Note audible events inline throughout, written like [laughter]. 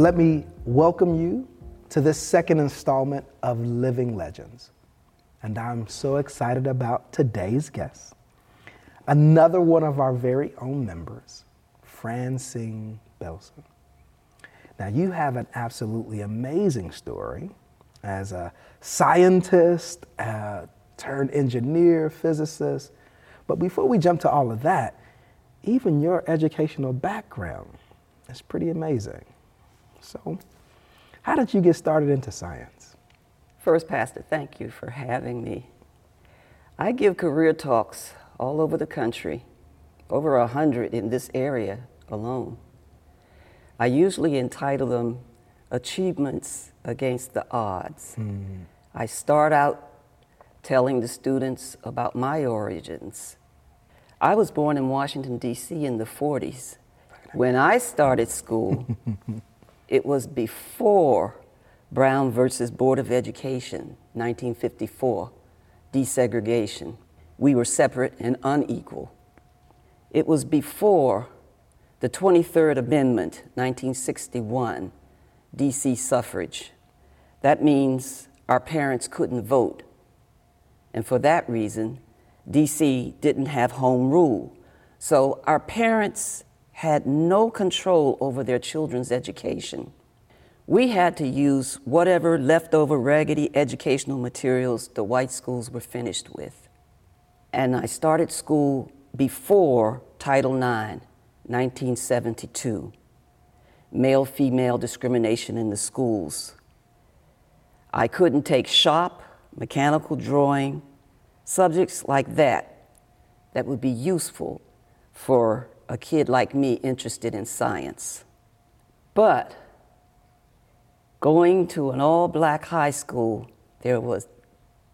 Well, let me welcome you to this second installment of Living Legends. And I'm so excited about today's guest, another one of our very own members, Francine Bellson. Now, you have an absolutely amazing story as a scientist, uh, turned engineer, physicist. But before we jump to all of that, even your educational background is pretty amazing. So, how did you get started into science? First, Pastor, thank you for having me. I give career talks all over the country, over a hundred in this area alone. I usually entitle them Achievements Against the Odds. Mm. I start out telling the students about my origins. I was born in Washington, D.C. in the 40s. When I started school, [laughs] it was before Brown versus Board of Education, 1954, desegregation. We were separate and unequal. It was before the 23rd Amendment, 1961, DC suffrage. That means our parents couldn't vote. And for that reason, DC didn't have home rule. So our parents had no control over their children's education. We had to use whatever leftover raggedy educational materials the white schools were finished with. And I started school before Title IX, 1972, male female discrimination in the schools. I couldn't take shop, mechanical drawing, subjects like that that would be useful for a kid like me interested in science. But going to an all black high school, there was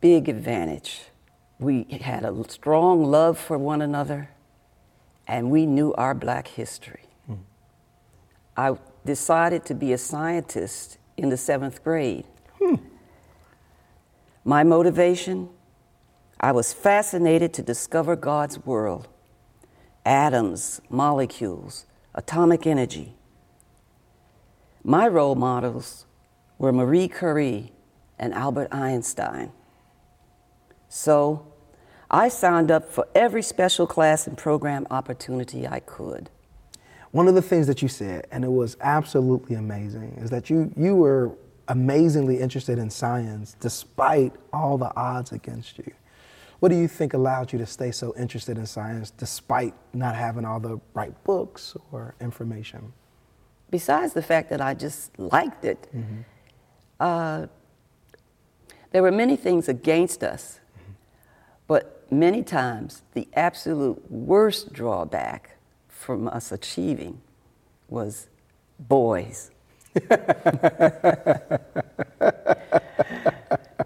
big advantage. We had a strong love for one another, and we knew our black history. Mm. I decided to be a scientist in the seventh grade. Hmm. My motivation I was fascinated to discover God's world atoms, molecules, atomic energy. My role models were Marie Curie and Albert Einstein. So I signed up for every special class and program opportunity I could. One of the things that you said, and it was absolutely amazing, is that you, you were amazingly interested in science despite all the odds against you. What do you think allowed you to stay so interested in science despite not having all the right books or information? Besides the fact that I just liked it, mm-hmm. uh, there were many things against us, mm-hmm. but many times the absolute worst drawback from us achieving was boys. [laughs]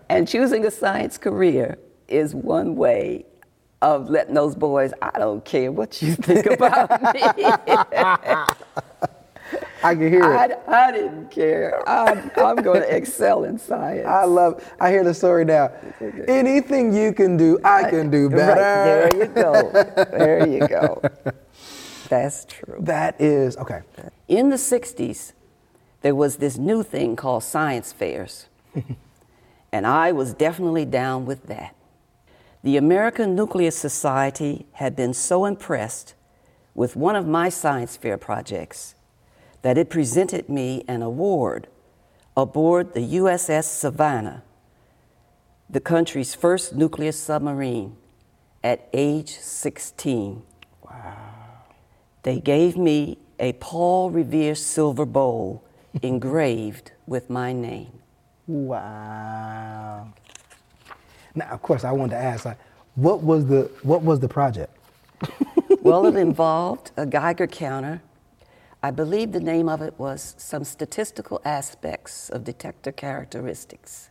and choosing a science career is one way of letting those boys, I don't care what you think about [laughs] me. [laughs] I can hear it. I, I didn't care. I'm, I'm, going to excel in science. [laughs] I love. I hear the story now. Anything you can do, I can do better. Right, there you go. There you go. That's true. That is okay. In the '60s, there was this new thing called science fairs, and I was definitely down with that. The American Nuclear Society had been so impressed with one of my science fair projects that it presented me an award aboard the USS Savannah, the country's first nuclear submarine, at age 16. Wow. They gave me a Paul Revere silver bowl [laughs] engraved with my name. Wow. Now, of course, I wanted to ask, like, what was the what was the project? [laughs] well, it involved a Geiger counter. I believe the name of it was some statistical aspects of detector characteristics.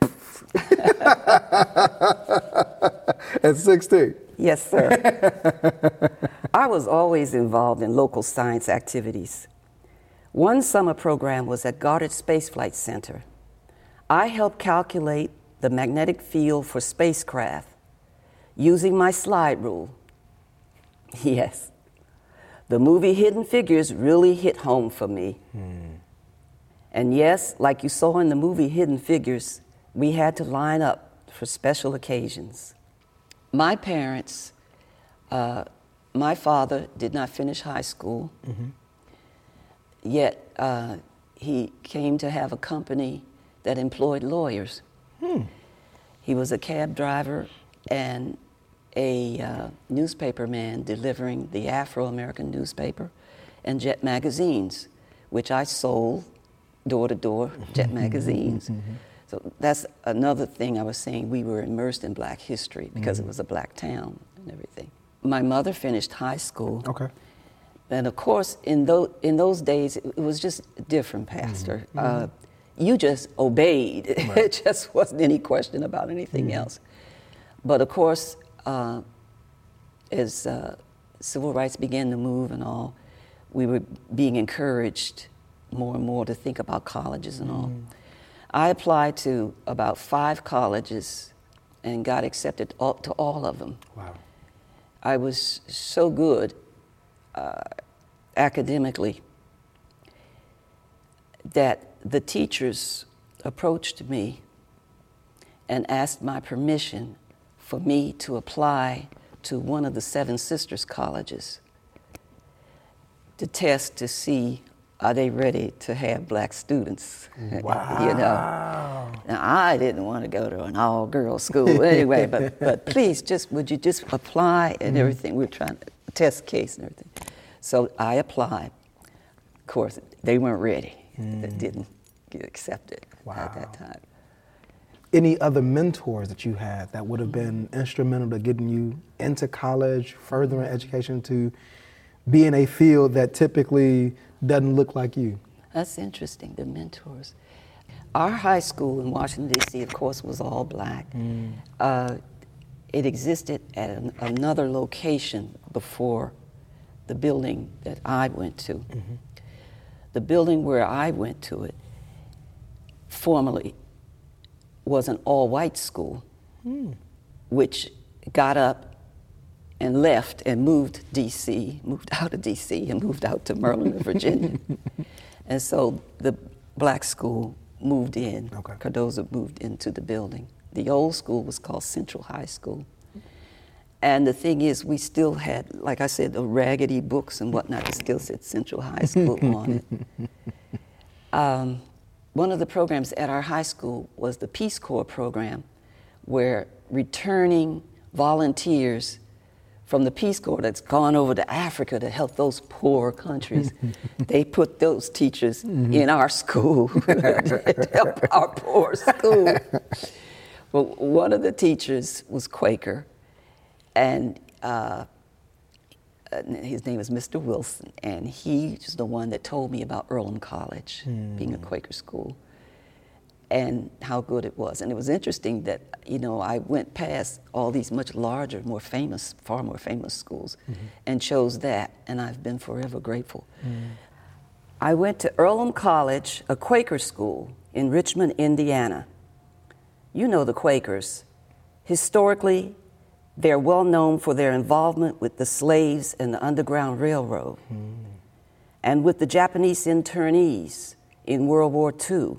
[laughs] At 16? Yes, sir. [laughs] I was always involved in local science activities. One summer program was at Goddard Space Flight Center I helped calculate the magnetic field for spacecraft using my slide rule. [laughs] Yes, The movie Hidden Figures really hit home for me. And yes, like you saw in the movie Hidden Figures, we had to line up for special occasions. My parents, uh, my father did not finish high school, yet uh, he came to have a company that employed lawyers. Hmm. He was a cab driver and a uh, newspaper man delivering the Afro American newspaper and Jet magazines, which I sold door to door, [laughs] Jet magazines. Mm-hmm. So that's another thing I was saying. We were immersed in black history because it mm-hmm. was a black town and everything. My mother finished high school. Okay. And of course, in those, in those days, it was just different, Pastor. Mm-hmm. Uh, you just obeyed. [laughs] it just wasn't any question about anything else. But of course, uh, as uh, civil rights began to move and all, we were being encouraged more and more to think about colleges and all. I applied to about five colleges and got accepted all, to all of them. Wow. I was so good uh, academically that the teachers approached me and asked my permission for me to apply to one of the Seven Sisters colleges to test to see are they ready to have black students. [laughs] you know. Wow. Now, I didn't want to go to an all girls school anyway, but, [laughs] but please, just would you just apply and mm-hmm. everything? We are trying to test case and everything. So I applied. Of course, they weren't ready. They mm. didn't get accepted at that time. Any other mentors that you had that would have mm-hmm. been instrumental to getting you into college, furthering education to be in a field that typically doesn't look like you? That's interesting, the mentors. Our high school in Washington, D.C., of course, was all black. Mm. Uh, it existed at an, another location before the building that I went to. Mm-hmm. The building where I went to it formerly was an all white school, hmm. which got up and left and moved D.C., moved out of D.C., and moved out to Maryland, Virginia. [laughs] and so the black school moved in. Okay. Cardozo moved into the building. The old school was called Central High School. And the thing is, we still had, like I said, the raggedy books and whatnot. It still said Central High School [laughs] on it. Um, one of the programs at our high school was the Peace Corps program, where returning volunteers from the Peace Corps that's gone over to Africa to help those poor countries, [laughs] they put those teachers in our school [laughs] to help our poor school. Well, one of the teachers was Quaker, and uh, uh, his name was Mr. Wilson, and he was the one that told me about Earlham College, being a Quaker school, and how good it was. And it was interesting that, you know, I went past all these much larger, more famous, far more famous schools, and chose that, and I've been forever grateful. I went to Earlham College, a Quaker school in Richmond, Indiana. You know the Quakers. Historically, they're well known for their involvement with the slaves and the Underground Railroad and with the Japanese internees in World War II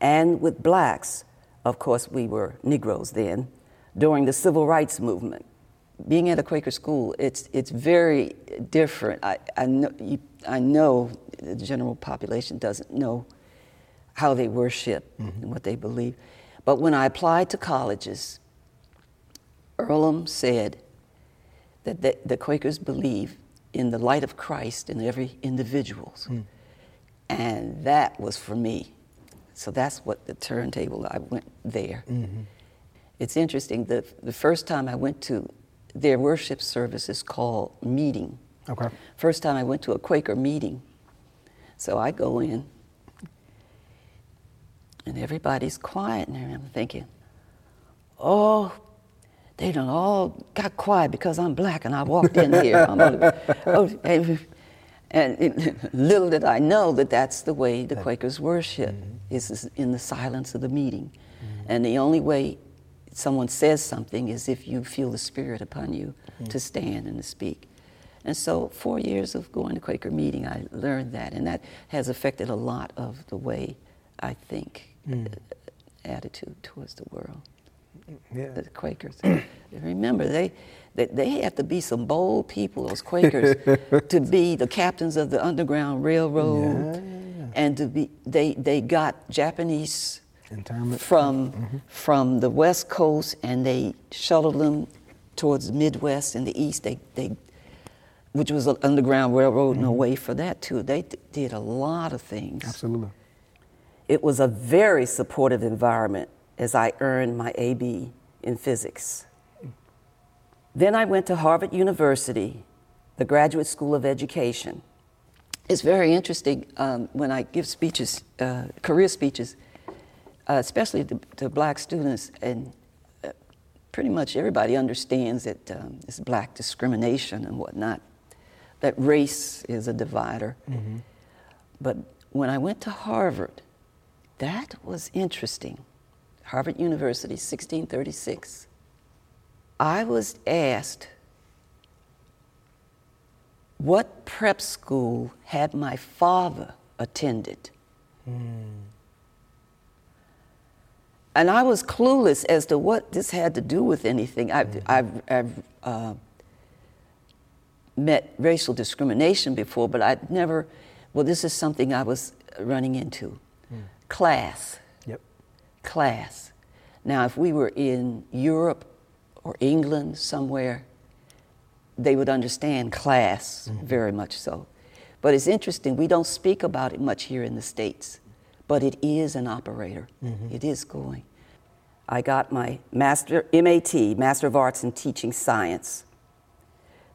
and with blacks. Of course, we were Negroes then during the Civil Rights Movement. Being at a Quaker school, it's, it's very different. I, I, know, you, I know the general population doesn't know how they worship mm-hmm. and what they believe. But when I applied to colleges, Earlham said that the, the Quakers believe in the light of Christ in every individual. Hmm. And that was for me. So that's what the turntable, I went there. Mm-hmm. It's interesting, the, the first time I went to their worship service is called meeting. Okay. First time I went to a Quaker meeting. So I go in, and everybody's quiet. And I'm thinking, oh, they done all got quiet because I'm black and I walked in here. Oh, and and it- little did I know that that's the way the Quakers worship, mm-hmm. is is in the silence of the meeting. Mm-hmm. And the only way someone says something is if you feel the Spirit upon you mm-hmm. to stand and to speak. And so, four years of going to Quaker meeting, I learned that, and that has affected a lot of the way I think, mm. Uh, attitude towards the world. Yeah. The Quakers. [clears throat] Remember, they, they, they had to be some bold people, those Quakers, [laughs] to be the captains of the Underground Railroad, yeah. and to be they they got Japanese from mm-hmm. from the West Coast, and they shuttled them towards the Midwest and the East. They they which was an underground railroad mm-hmm. and a way for that too. They did a lot of things. Absolutely. It was a very supportive environment as I earned my AB in physics. Then I went to Harvard University, the Graduate School of Education. It's very interesting um, when I give speeches, uh, career speeches, uh, especially to, to, black students, and uh, pretty much everybody understands that um, it's black discrimination and whatnot, that race is a divider. Mm-hmm. But when I went to Harvard, that was interesting. Harvard University, 1636. I was asked what prep school had my father attended. Mm. And I was clueless as to what this had to do with anything. I've, mm-hmm. I've, I've uh, met racial discrimination before, but I'd never, well, this is something I was running into. Mm. Class. Class. Now, if we were in Europe or England somewhere, they would understand class mm-hmm. very much so. But it's interesting, we don't speak about it much here in the States, but it is an operator. Mm-hmm. It is going. I got my master MAT, Master of Arts in Teaching Science.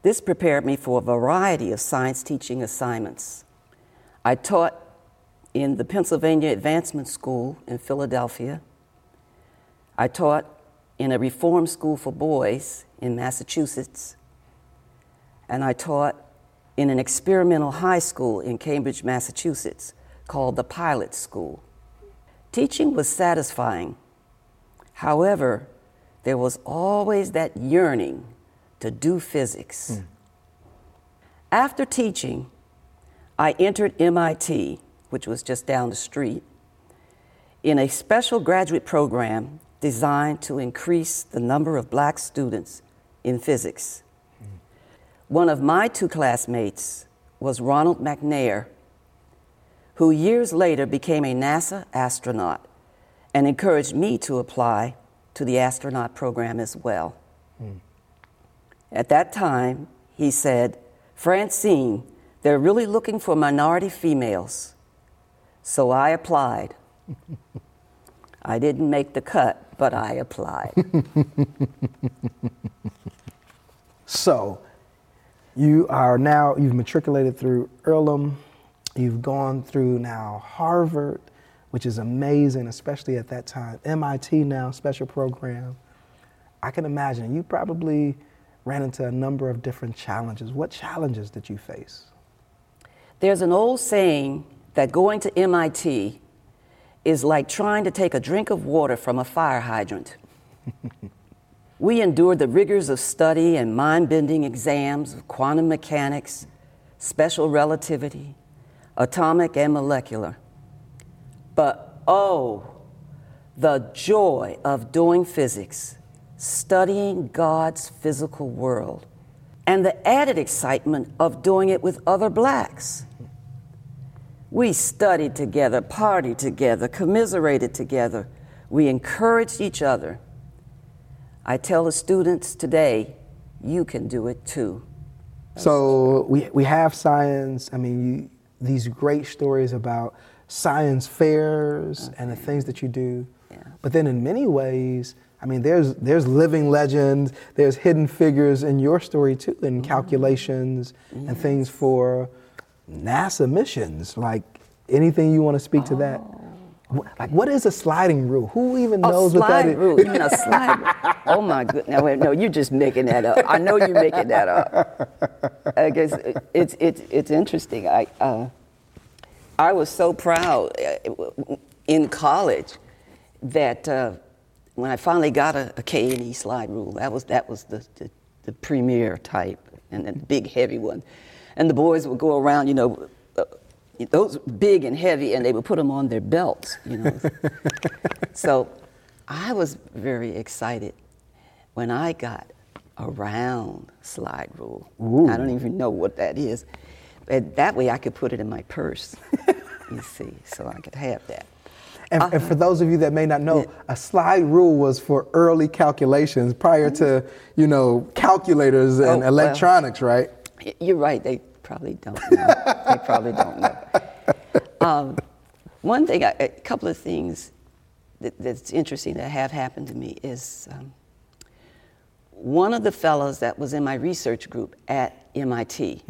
This prepared me for a variety of science teaching assignments. I taught in the Pennsylvania Advancement School in Philadelphia. I taught in a reform school for boys in Massachusetts. And I taught in an experimental high school in Cambridge, Massachusetts called the Pilot School. Teaching was satisfying. However, there was always that yearning to do physics. Mm. After teaching, I entered MIT, which was just down the street, in a special graduate program designed to increase the number of black students in physics. One of my two classmates was Ronald McNair, who years later became a NASA astronaut and encouraged me to apply to the astronaut program as well. Mm. At that time, he said, Francine, they're really looking for minority females. So I applied. I didn't make the cut, but I applied. [laughs] so you are now, you've matriculated through Earlham, you've gone through now Harvard, which is amazing, especially at that time. MIT now, special program. I can imagine you probably ran into a number of different challenges. What challenges did you face? There's an old saying that going to MIT is like trying to take a drink of water from a fire hydrant. [laughs] we endured the rigors of study and mind bending exams of quantum mechanics, special relativity, atomic and molecular. But oh, the joy of doing physics studying God's physical world, and the added excitement of doing it with other blacks. We studied together, partied together, commiserated together. We encouraged each other. I tell the students today, you can do it too. So we, we have science, I mean, you, these great stories about science fairs okay. and the things that you do. Yeah. But then in many ways, I mean, there's there's living legends, there's hidden figures in your story too, in mm-hmm. calculations yes. and things for NASA missions. Like anything you want to speak oh. to that? Oh. Like, what is a sliding rule? Who even knows what that is? Rule. You [laughs] slide? oh my goodness! No, no, you're just making that up. I know you're making that up. I guess it's it's it's interesting. I uh, I was so proud uh, in college that. Uh, when I finally got a, a K and E slide rule, that was that was the, the, the premier type. and the big heavy one. And the boys would go around, you know, uh, those big and heavy, and they would put them on their belts, you know. [laughs] so I was very excited when I got a round slide rule. Ooh. I don't even know what that is. But that way I could put it in my purse, [laughs] you see, so I could have that. And, and for those of you that may not know, a slide rule was for early calculations prior to, you know, calculators and Oh, well. electronics, right? You're right. They probably don't know. they probably don't know. [laughs] Um, one thing, I, a couple of things that, that's interesting that have happened to me is um, one of the fellows that was in my research group at MIT.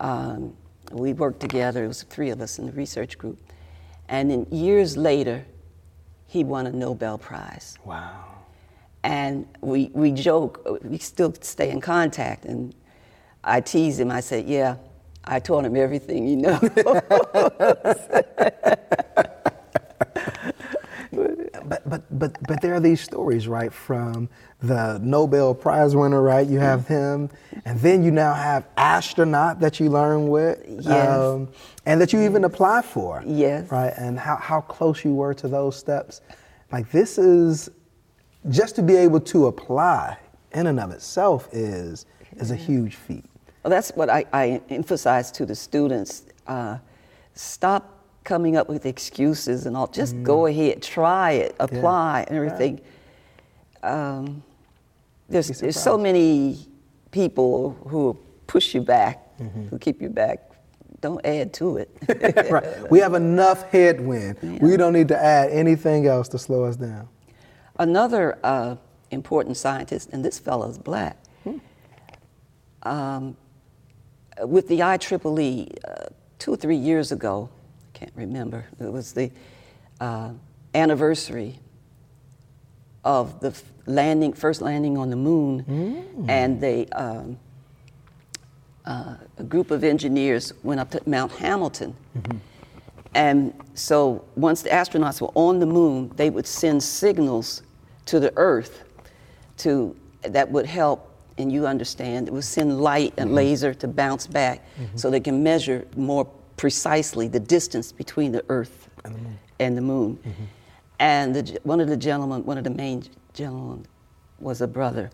Um, we worked together. It was three of us in the research group, and then years later, he won a Nobel Prize. Wow. And we, we joke, we still stay in contact. And I tease him, I say, Yeah, I told him everything you know. [laughs] But, but, but, but there are these stories, right, from the Nobel Prize winner, right? You have him, and then you now have astronaut that you learn with, um, and that you even apply for, Yes. right? And how, how close you were to those steps. Like this is just to be able to apply in and of itself is is a huge feat. Well, that's what I, I emphasize to the students. Uh, stop coming up with excuses and all. Just go ahead, try it, apply, and everything. Um, there's, there's so many people who push you back, who keep you back. Don't add to it. [laughs] right. [laughs] We have enough headwind. We don't need to add anything else to slow us down. Another uh, important scientist, and this fellow's black, um, with the IEEE uh, two or three years ago, I can't remember, it was the uh, anniversary of the landing, first landing on the moon, and they, um, uh, a group of engineers went up to Mount Hamilton. And so once the astronauts were on the moon, they would send signals to the Earth to, that would help, and you understand, it would send light and mm-hmm. laser to bounce back mm-hmm. so they can measure more precisely the distance between the Earth and the moon. Mm-hmm. And the, ge- one of the gentlemen, one of the main gentlemen, was a brother.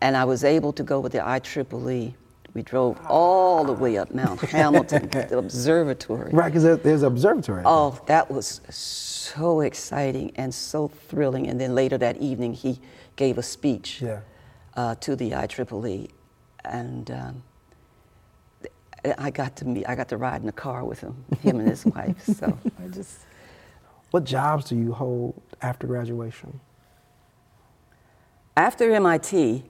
And I was able to go with the IEEE. We drove all the way up Mount [laughs] Hamilton, the observatory. Right, because there, there's an observatory. Oh, that was so exciting and so thrilling. And then later that evening, he gave a speech Yeah. Uh, to the IEEE, and um, I got to meet. I got to ride in the car with him, him and his wife. So [laughs] I just. What jobs do you hold after graduation? After MIT,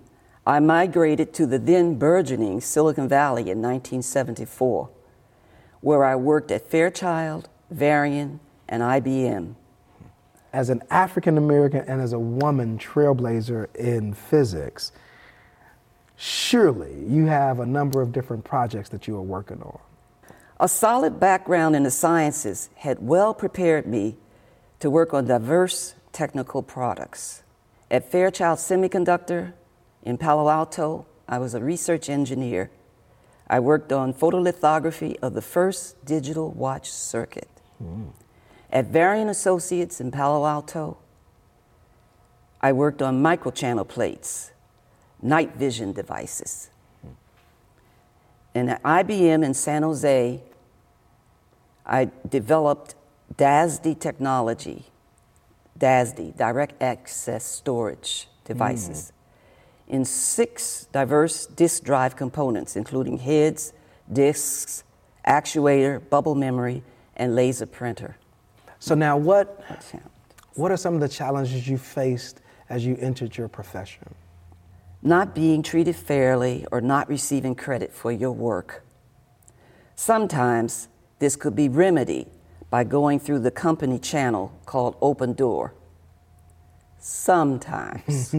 I migrated to the then burgeoning Silicon Valley in 1974, where I worked at Fairchild, Varian, and IBM. As an African American and as a woman trailblazer in physics, surely you have a number of different projects that you are working on. A solid background in the sciences had well prepared me to work on diverse technical products. At Fairchild Semiconductor in Palo Alto, I was a research engineer. I worked on photolithography of the first digital watch circuit. Hmm. At Varian Associates in Palo Alto, I worked on microchannel plates, night vision devices. And at IBM in San Jose, I developed DASD technology, DASD, direct access storage devices, hmm. in six diverse disk drive components, including heads, disks, actuator, bubble memory, and laser printer. So now what what are some of the challenges you faced as you entered your profession? not being treated fairly or not receiving credit for your work. Sometimes this could be remedied by going through the company channel called Open Door. Sometimes.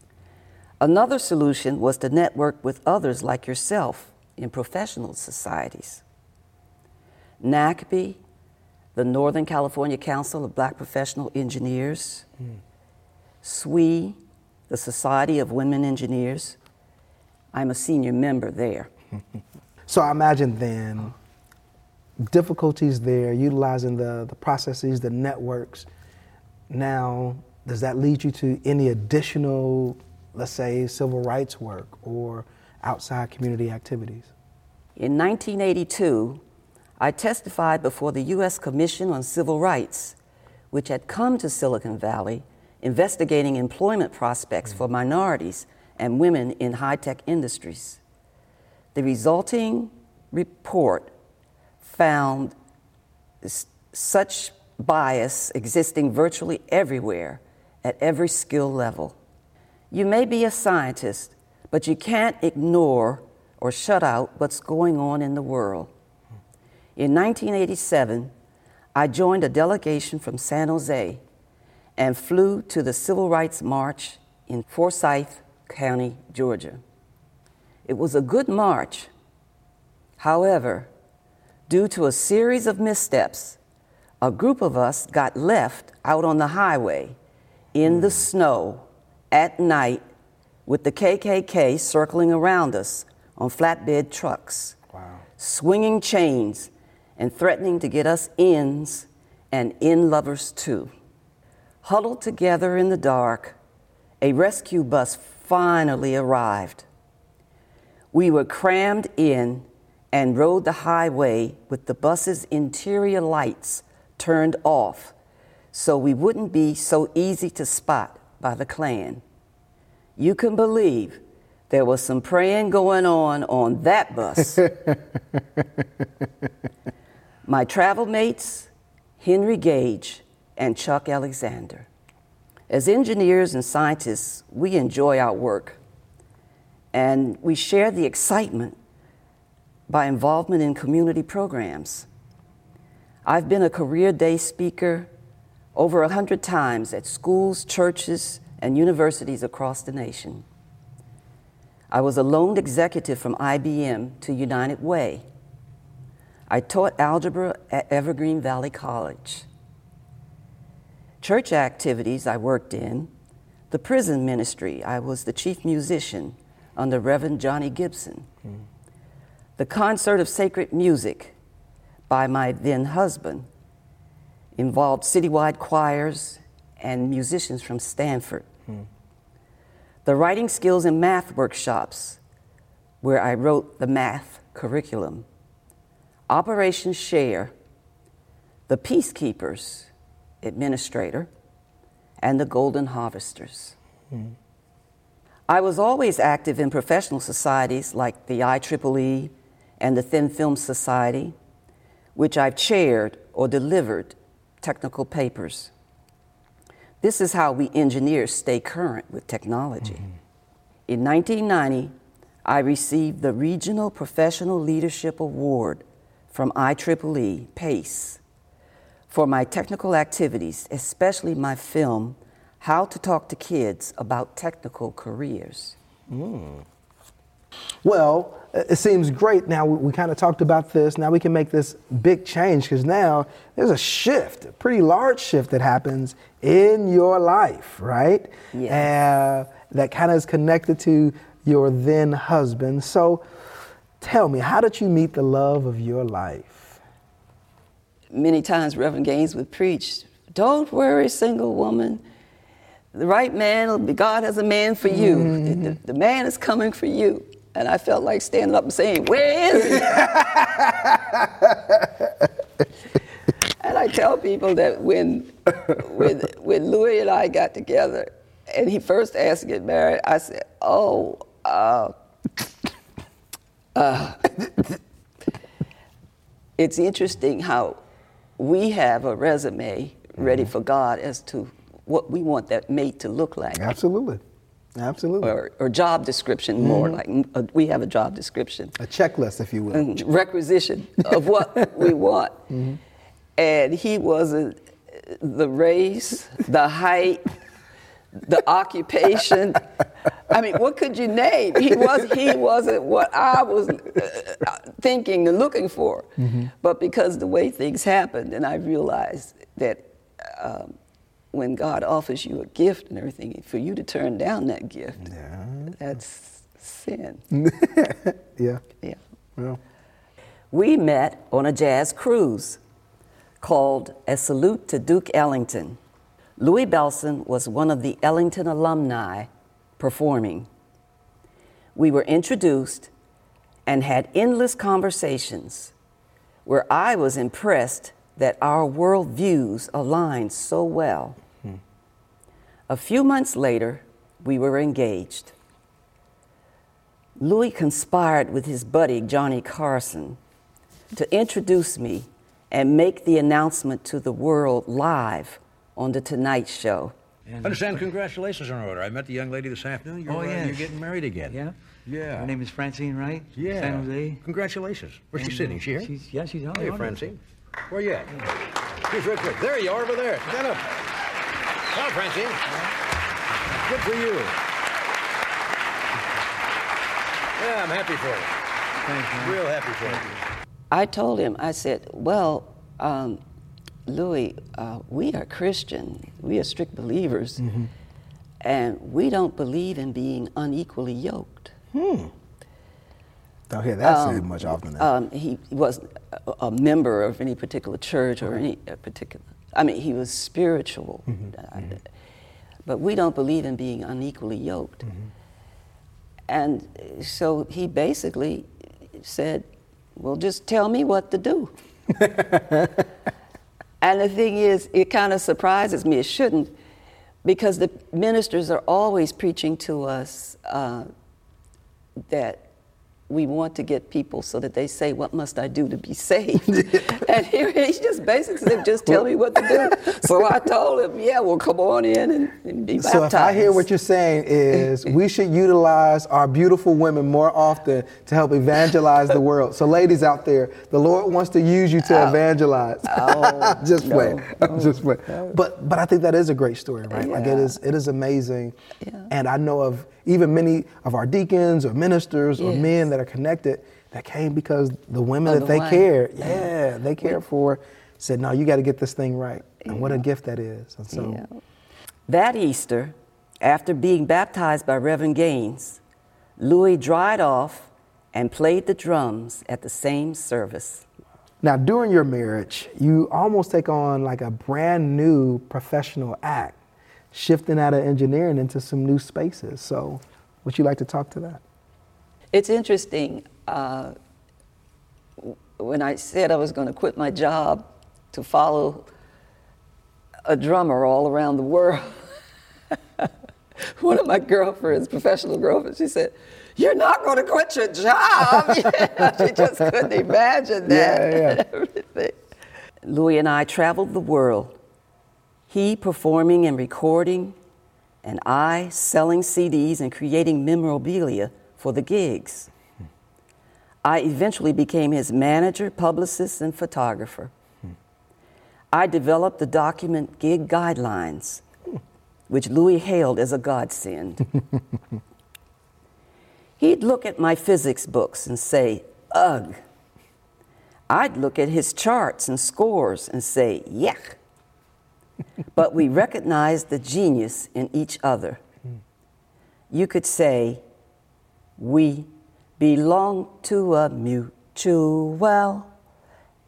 [laughs] Another solution was to network with others like yourself in professional societies. NACB, the Northern California Council of Black Professional Engineers, SWE, the Society of Women Engineers, I'm a senior member there. [laughs] So I imagine then difficulties there, utilizing the, the processes, the networks. Now, does that lead you to any additional, let's say, civil rights work or outside community activities? In 1982, I testified before the U.S. Commission on Civil Rights, which had come to Silicon Valley investigating employment prospects for minorities and women in high tech industries. The resulting report found such bias existing virtually everywhere at every skill level. You may be a scientist, but you can't ignore or shut out what's going on in the world. In 1987, I joined a delegation from San Jose and flew to the Civil Rights March in Forsyth County, Georgia. It was a good march. However, due to a series of missteps, a group of us got left out on the highway in the hmm. snow at night with the KKK circling around us on flatbed trucks, Wow. swinging chains and threatening to get us ins and in lovers too. Huddled together in the dark, a rescue bus finally arrived. We were crammed in and rode the highway with the bus's interior lights turned off so we wouldn't be so easy to spot by the Klan. You can believe there was some praying going on on that bus. [laughs] My travel mates, Henry Gage and Chuck Alexander. As engineers and scientists, we enjoy our work and we share the excitement by involvement in community programs. I've been a career day speaker over a hundred times at schools, churches, and universities across the nation. I was a loaned executive from IBM to United Way. I taught algebra at Evergreen Valley College. Church activities I worked in, the prison ministry, I was the chief musician under Reverend Johnny Gibson. The concert of sacred music by my then husband involved citywide choirs and musicians from Stanford. The writing skills and math workshops, where I wrote the math curriculum. Operation Share, the Peacekeepers Administrator, and the Golden Harvesters. I was always active in professional societies like the IEEE and the Thin Film Society, which I've chaired or delivered technical papers. This is how we engineers stay current with technology. In 1990, I received the Regional Professional Leadership Award from IEEE PACE for my technical activities, especially my film, How to Talk to Kids About Technical Careers. Well, it seems great. Now we, we kind of talked about this. Now we can make this big change because now there's a shift, a pretty large shift that happens in your life, right? Yeah. Uh, that kind of is connected to your then husband. So tell me, how did you meet the love of your life? Many times, Reverend Gaines would preach, Don't worry, single woman. The right man, will be, God has a man for you. The, the- the man is coming for you. And I felt like standing up and saying, Where is he? [laughs] and I tell people that when, when, when Louis and I got together and he first asked to get married, I said, Oh, uh, Uh, [laughs] it's interesting how we have a resume ready mm-hmm. for God as to what we want that mate to look like, Absolutely. Absolutely. or, or job description more mm-hmm. like uh, we have a job description, a checklist, if you will. and requisition of what we [laughs] want. And he wasn't the race, the height, the occupation. [laughs] I mean, what could you name? He was he wasn't what I was uh, thinking and looking for. But because the way things happened, and I realized that um, when God offers you a gift and everything, for you to turn down that gift, Yeah. that's sin. [laughs] Yeah. Yeah. Well, We met on a jazz cruise called A Salute to Duke Ellington. Louis Bellson was one of the Ellington alumni performing. We were introduced and had endless conversations where I was impressed that our worldviews aligned so well. A few months later, we were engaged. Louis conspired with his buddy Johnny Carson to introduce me and make the announcement to the world live on The Tonight Show. I understand congratulations are in order. I met the young lady this afternoon. You're, Oh, uh, yes. you're getting married again. Yeah? Yeah. Her name is Francine Wright. Yeah. San Jose. Congratulations. Where's she sitting? uh, She here? She's, yeah, she's on. Hey. Francine. Where you at? Here's real quick. There you are over there. Stand up. Hi, Francine. Good for you. Yeah, I'm happy for you. Thanks, man. Real happy for you. I told him, I said, Well, um, Louis, uh, we are Christian, we are strict believers, and we don't believe in being unequally yoked. don't hear that said much often. Um, he wasn't a, member of any particular church or any uh, particular. I mean, he was spiritual, uh, but we don't believe in being unequally yoked. And so he basically said, "Well, just tell me what to do." [laughs] and the thing is, it kind of surprises me. It shouldn't, because the ministers are always preaching to us uh, that we want to get people so that they say, What must I do to be saved? [laughs] [laughs] and here he just basically said, Just tell me what to do. [laughs] So I told him, Yeah, well, come on in and, and be So baptized. if I hear what you're saying is we should utilize our beautiful women more often to help evangelize the world. So ladies out there, the Lord wants to use you to oh. evangelize. Oh, just no, playing. I'm oh, just playing. But but I think that is a great story, right? Like it Yeah. is it is amazing. Yeah. And I know of even many of our deacons or ministers or men that are connected that came because the women Of that the they wife. cared, yeah, they cared for, said, No, you got to get this thing right. And what a gift that is. And so Yeah. That Easter, after being baptized by Reverend Gaines, Louis dried off and played the drums at the same service. Now, during your marriage, you almost take on like a brand new professional act, shifting out of engineering into some new spaces. So, would you like to talk to that? It's interesting. Uh, when I said I was going to quit my job to follow a drummer all around the world, [laughs] one of my girlfriends, professional girlfriends, she said, "You're not going to quit your job." [laughs] she just couldn't imagine that. Yeah, yeah. [laughs] and everything. Louis and I traveled the world. He performing and recording, and I selling CDs and creating memorabilia for the gigs. I eventually became his manager, publicist, and photographer. I developed the document Gig Guidelines, which Louis hailed as a godsend. [laughs] He'd look at my physics books and say, ugh. I'd look at his charts and scores and say, yuck. But we recognized the genius in each other. You could say, we belong to a mutual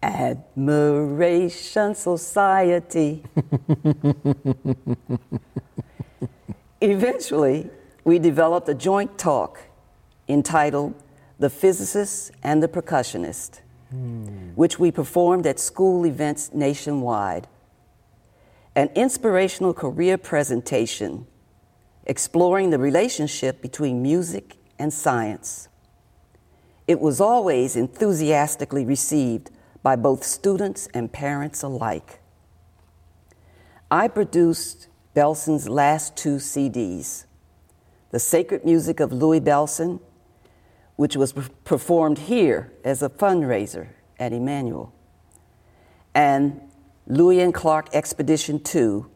admiration society. Eventually, we developed a joint talk entitled The Physicist and the Percussionist, which we performed at school events nationwide. An inspirational career presentation exploring the relationship between music and science. It was always enthusiastically received by both students and parents alike. I produced Bellson's last two CDs The Sacred Music of Louis Bellson, which was performed here as a fundraiser at Emmanuel, and Louis and Clark Expedition 2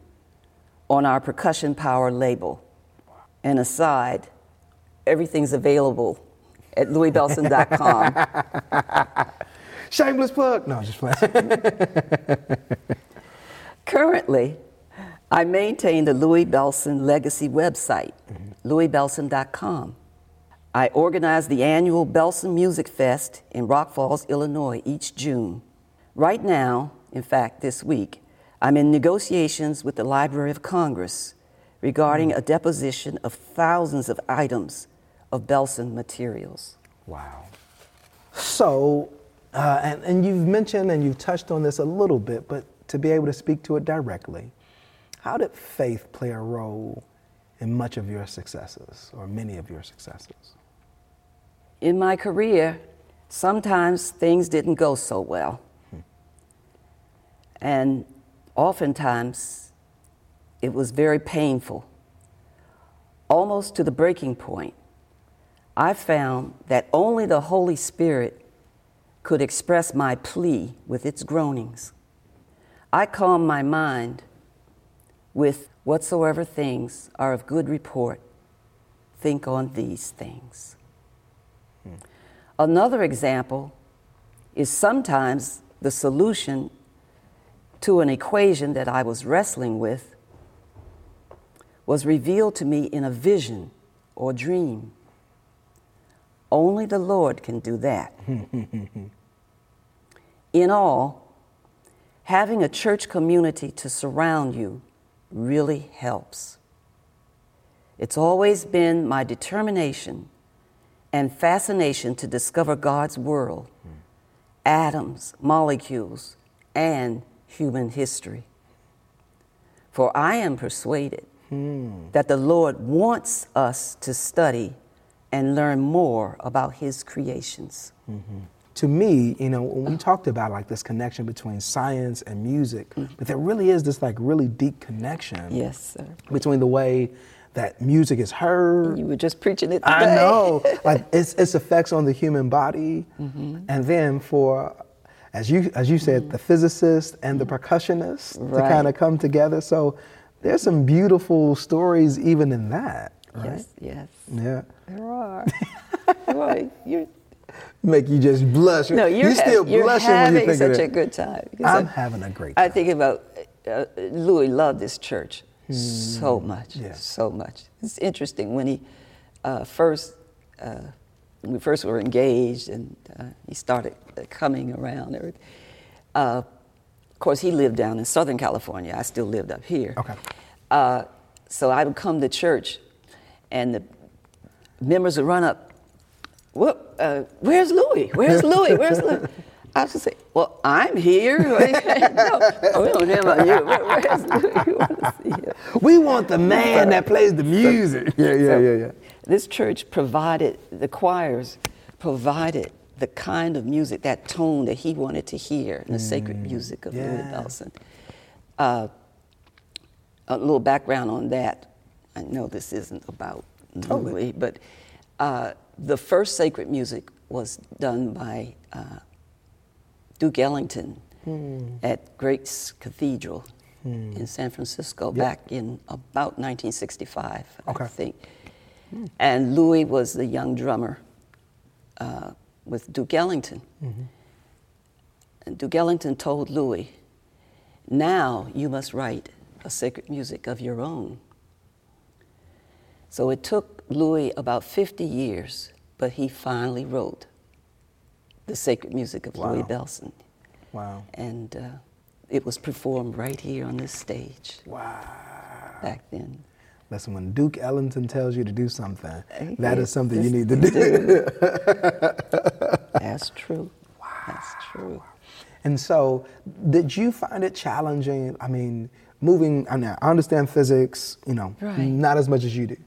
on our Percussion Power label. And aside, everything's available at louisbellson.com. [laughs] Shameless plug. No, just playing. [laughs] Currently, I maintain the Louis Bellson Legacy website, mm-hmm. louisbellson.com. I organize the annual Bellson Music Fest in Rock Falls, Illinois, each June. Right now, in fact, this week, I'm in negotiations with the Library of Congress regarding a deposition of thousands of items of Bellson materials. Wow. So, uh, and, and you've mentioned and you've touched on this a little bit, but to be able to speak to it directly, how did faith play a role in much of your successes or many of your successes? In my career, sometimes things didn't go so well. And oftentimes it was very painful, almost to the breaking point. I found that only the Holy Spirit could express my plea with its groanings. I calmed my mind with whatsoever things are of good report, think on these things. Hmm. Another example is sometimes the solution to an equation that I was wrestling with was revealed to me in a vision or dream. Only the Lord can do that. [laughs] in all, having a church community to surround you really helps. It's always been my determination and fascination to discover God's world, mm. atoms, molecules, and human history. For I am persuaded mm. that the Lord wants us to study and learn more about His creations. Mm-hmm to me, you know, when we talked about like this connection between science and music, mm-hmm. but there really is this like really deep connection. Yes, sir. Between the way that music is heard. You were just preaching it today. I know, [laughs] like its its effects on the human body, mm-hmm. and then for, as you as you said, mm-hmm. the physicist and the percussionist right. to kind of come together. So there's some beautiful stories even in that. Right? Yes, yes. Yeah. There are. [laughs] Boy, you're make you just blush. No, you're, you're still you're blushing having when you think such a good time. I'm I, having a great time. I think about uh, Louis loved this church hmm. so much, yeah. so much. It's interesting when he uh, first, uh, we first were engaged and uh, he started coming around. Uh, of course, he lived down in Southern California. I still lived up here. Okay. Uh, so I would come to church, and the members would run up what, uh, where's Louis? Where's Louis? Where's Louis? I was say, well, I'm here. [laughs] no, we don't care about you. Where, where's Louis? [laughs] We want to see him. We want the man that plays the music. [laughs] Yeah, yeah, yeah, yeah. This church provided, the choirs provided the kind of music, that tone that he wanted to hear in the mm, sacred music of yeah. Louis Bellson. Uh, a little background on that. I know this isn't about totally. Louis, but uh, the first sacred music was done by uh, Duke Ellington hmm. at Grace Cathedral hmm. in San Francisco yep. back in about 1965, okay. I think. Hmm. And Louis was the young drummer uh, with Duke Ellington. Mm-hmm. And Duke Ellington told Louis, now you must write a sacred music of your own. So it took Louis about 50 years, but he finally wrote the sacred music of wow. Louis Bellson. Wow. And uh, it was performed right here on this stage. Wow. Back then. Listen, when Duke Ellington tells you to do something, that is something you need to do. [laughs] That's true. Wow. That's true. And so, did you find it challenging? I mean, moving, I, mean, I understand physics, you know, right. not as much as you do.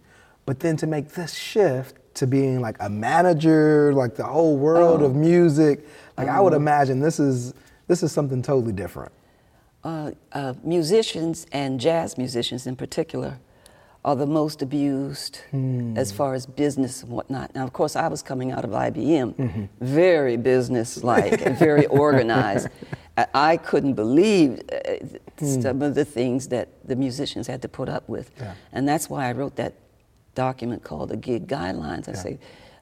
But then to make this shift to being like a manager, like the whole world oh. of music, like I would uh-huh. imagine this is this is something totally different. Uh, uh, musicians and jazz musicians in particular are the most abused hmm. as far as business and whatnot. Now, of course, I was coming out of IBM, mm-hmm. very business-like and very [laughs] organized. I couldn't believe uh, hmm. some of the things that the musicians had to put up with, yeah. and that's why I wrote that document called the gig guidelines. I yeah. say,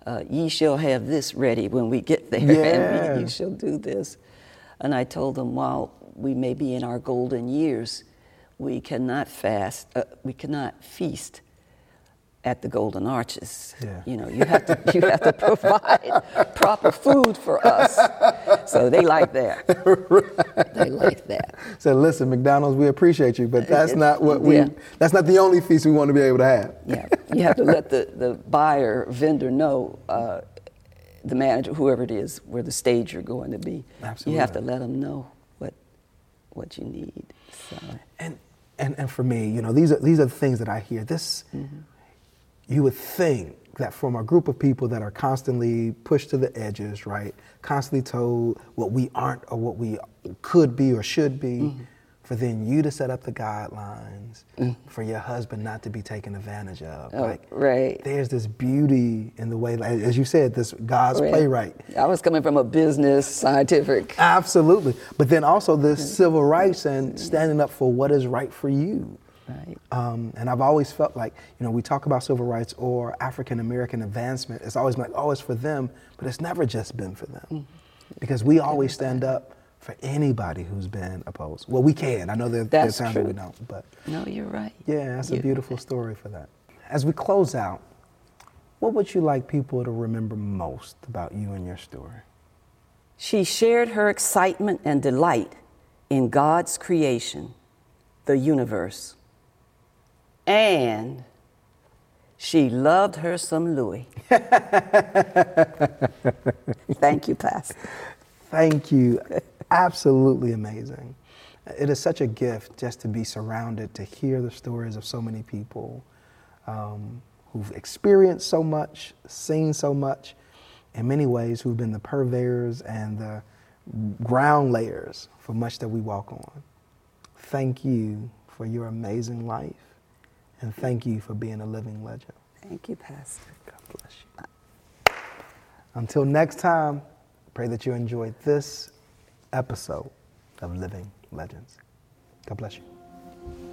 uh, ye shall have this ready when we get there, yeah. [laughs] and ye shall do this. And I told them, while we may be in our golden years, we cannot fast, uh, we cannot feast at the Golden Arches. Yeah. You know, you have to you have to provide [laughs] proper food for us. So they like that. They like that. So listen, McDonald's, we appreciate you, but that's not what we. Yeah. That's not the only feast we want to be able to have. Yeah, you have to let the, the buyer, vendor know, uh, the manager, whoever it is, where the stage you're going to be. Absolutely. You have to let them know what what you need. So, And, and, and for me, you know, these are, these are the things that I hear. This, you would think that from a group of people that are constantly pushed to the edges, right? Constantly told what we aren't or what we could be or should be, mm-hmm. for then you to set up the guidelines mm-hmm. for your husband not to be taken advantage of. Oh, right. There's this beauty in the way, like, as you said, this God's Right. playwright. I was coming from a business, scientific. Absolutely. But then also this mm-hmm. civil rights and standing up for what is right for you. Right. Um, and I've always felt like, you know, we talk about civil rights or African American advancement. It's always been like, oh, it's for them, but it's never just been for them. Because we always stand up for anybody who's been opposed. Well, we can. I know there, there are times that we true. don't, but No, you're right. yeah, that's a You're beautiful story for that. As we close out, what would you like people to remember most about you and your story? She shared her excitement and delight in God's creation, the universe. And she loved her some Louis. [laughs] Thank you, Pastor. Thank you. Absolutely amazing. It is such a gift just to be surrounded, to hear the stories of so many people um, who've experienced so much, seen so much, in many ways, who've been the purveyors and the ground layers for much that we walk on. Thank you for your amazing life, and thank you for being a living legend. Thank you, Pastor. God bless you. Until next time, pray that you enjoyed this episode of Living Legends. God bless you.